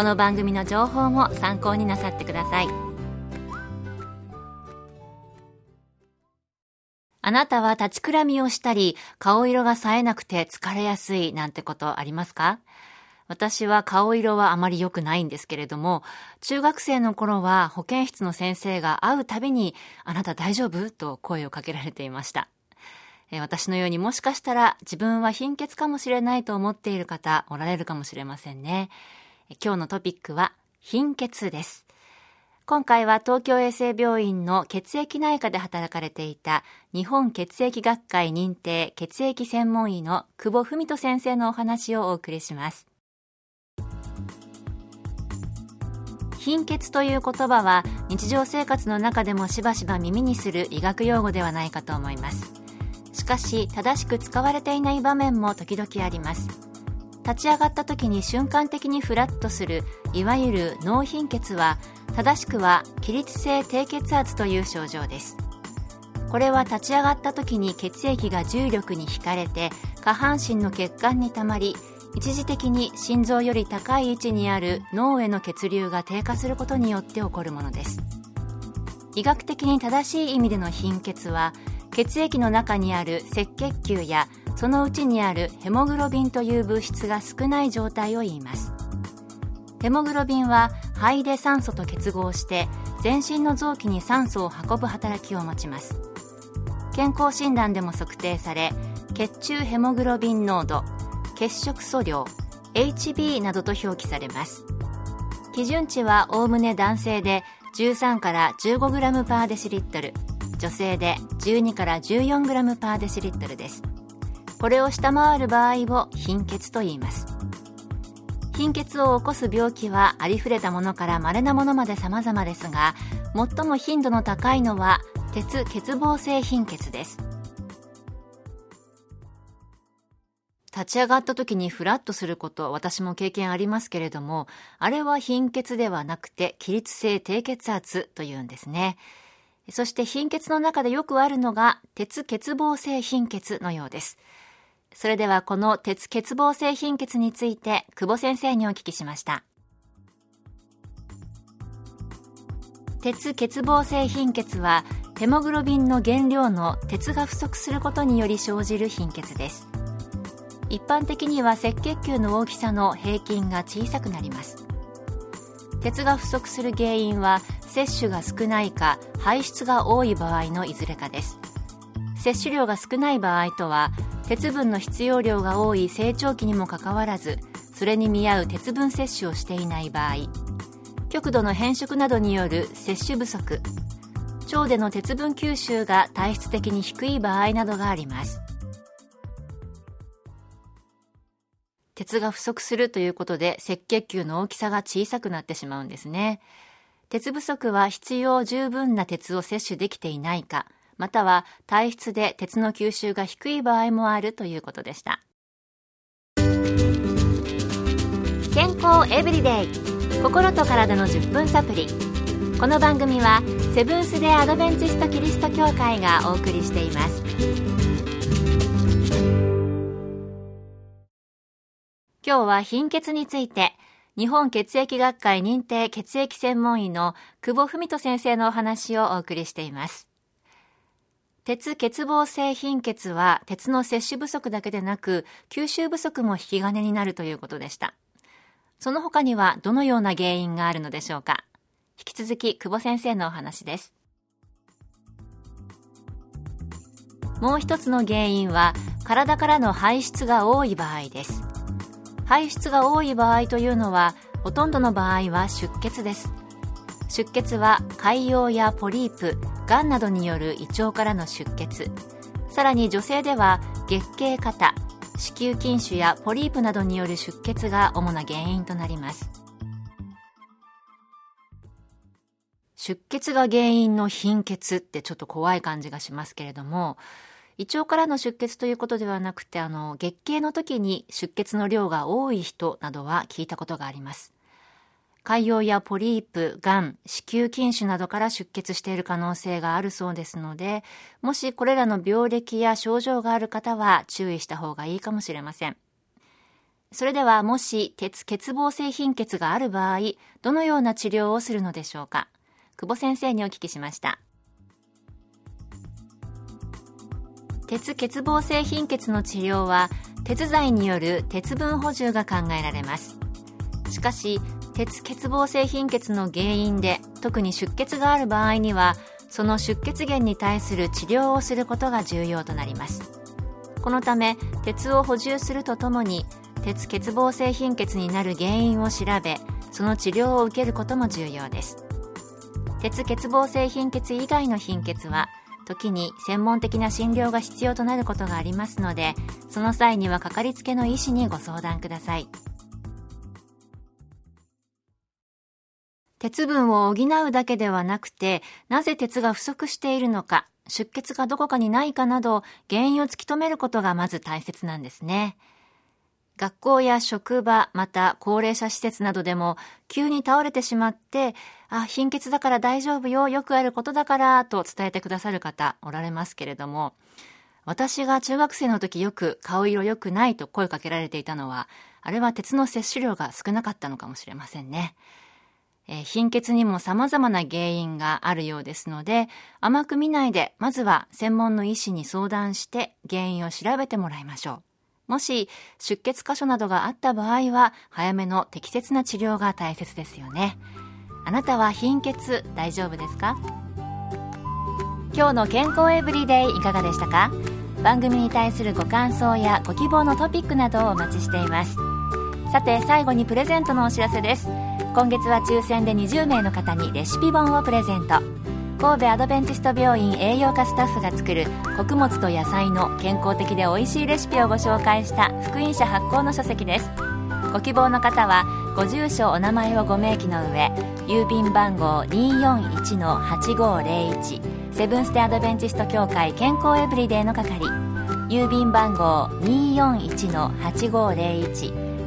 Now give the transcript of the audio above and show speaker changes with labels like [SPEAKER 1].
[SPEAKER 1] この番組の情報も参考になさってくださいあなたは立ちくらみをしたり顔色が冴えなくて疲れやすいなんてことありますか？私は顔色はあまり良くないんですけれども、中学生の頃は保健室の先生が会うたびに、あなた大丈夫？と声をかけられていました。私のようにもしかしたら自分は貧血かもしれないと思っている方おられるかもしれませんね。今日のトピックは貧血です。今回は東京衛生病院の血液内科で働かれていた日本血液学会認定血液専門医の久保文人先生のお話をお送りします。貧血という言葉は日常生活の中でもしばしば耳にする医学用語ではないかと思います。しかし正しく使われていない場面も時々あります立ち上がった時に瞬間的にフラッとするいわゆる脳貧血は正しくは起立性低血圧という症状です。これは立ち上がった時に血液が重力に引かれて下半身の血管にたまり一時的に心臓より高い位置にある脳への血流が低下することによって起こるものです。医学的に正しい意味での貧血は血液の中にある赤血球やそのうちにあるヘモグロビンという物質が少ない状態を言います。ヘモグロビンは肺で酸素と結合して全身の臓器に酸素を運ぶ働きを持ちます。健康診断でも測定され血中ヘモグロビン濃度血色素量 HB などと表記されます。基準値はおおむね男性で13から 15g パーデシリットル女性で12から 14g パーデシリットルです。これを下回る場合を貧血と言います。貧血を起こす病気はありふれたものから稀なものまで様々ですが最も頻度の高いのは鉄欠乏性貧血です。立ち上がった時にフラッとすること私も経験ありますけれどもあれは貧血ではなくて起立性低血圧というんですね。そして貧血の中でよくあるのが鉄欠乏性貧血のようです。それではこの鉄欠乏性貧血について久保先生にお聞きしました。鉄欠乏性貧血はヘモグロビンの原料の鉄が不足することにより生じる貧血です。一般的には赤血球の大きさの平均が小さくなります。鉄が不足する原因は摂取が少ないか排出が多い場合のいずれかです摂取量が少ない場合とは鉄分の必要量が多い成長期にもかかわらずそれに見合う鉄分摂取をしていない場合。極度の変色などによる摂取不足。腸での鉄分吸収が体質的に低い場合などがあります。鉄が不足するということで赤血球の大きさが小さくなってしまうんですね。鉄不足は必要十分な鉄を摂取できていないか、または体質で鉄の吸収が低い場合もあるということでした。健康エブリデイ心と体の10分サプリこの番組はセブンス・デ・アドベンチスト・キリスト教会がお送りしています今日は貧血について日本血液学会認定血液専門医の久保文人先生のお話をお送りしています。鉄欠乏性貧血は鉄の摂取不足だけでなく吸収不足も引き金になるということでした。その他にはどのような原因があるのでしょうか？引き続き久保先生のお話です。もう一つの原因は体からの排出が多い場合です。排出が多い場合というのはほとんどの場合は出血です。出血は潰瘍やポリープがんなどによる胃腸からの出血。さらに女性では月経過多子宮筋腫やポリープなどによる出血が主な原因となります。出血が原因の貧血ってちょっと怖い感じがしますけれども胃腸からの出血ということではなくてあの月経の時に出血の量が多い人などは聞いたことがあります。潰瘍やポリープ、がん、子宮筋腫などから出血している可能性があるそうですので、もしこれらの病歴や症状がある方は注意した方がいいかもしれません。それではもし鉄欠乏性貧血がある場合、どのような治療をするのでしょうか。久保先生にお聞きしました。鉄欠乏性貧血の治療は、鉄剤による鉄分補充が考えられます。しかし、鉄欠乏性貧血の原因で特に出血がある場合にはその出血源に対する治療をすることが重要となります。このため鉄を補充するとともに鉄欠乏性貧血になる原因を調べその治療を受けることも重要です。鉄欠乏性貧血以外の貧血は時に専門的な診療が必要となることがありますのでその際にはかかりつけの医師にご相談ください。鉄分を補うだけではなくて、なぜ鉄が不足しているのか、出血がどこかにないかなど、原因を突き止めることがまず大切なんですね。学校や職場、また高齢者施設などでも、急に倒れてしまって、あ、貧血だから大丈夫よ、よくあることだから、と伝えてくださる方おられますけれども、私が中学生の時よく顔色良くないと声かけられていたのは、あれは鉄の摂取量が少なかったのかもしれませんね。え貧血にも様々な原因があるようですので、甘く見ないで、まずは専門の医師に相談して原因を調べてもらいましょう。もし出血箇所などがあった場合は、早めの適切な治療が大切ですよね。あなたは貧血大丈夫ですか？今日の健康エブリデイいかがでしたか？番組に対するご感想やご希望のトピックなどをお待ちしています。さて最後にプレゼントのお知らせです。今月は抽選で20名の方にレシピ本をプレゼント。神戸アドベンチスト病院栄養科スタッフが作る穀物と野菜の健康的で美味しいレシピをご紹介した福音社発行の書籍です。ご希望の方はご住所お名前をご明記の上郵便番号241-8501セブンステアドベンチスト協会健康エブリデイの係。郵便番号241-8501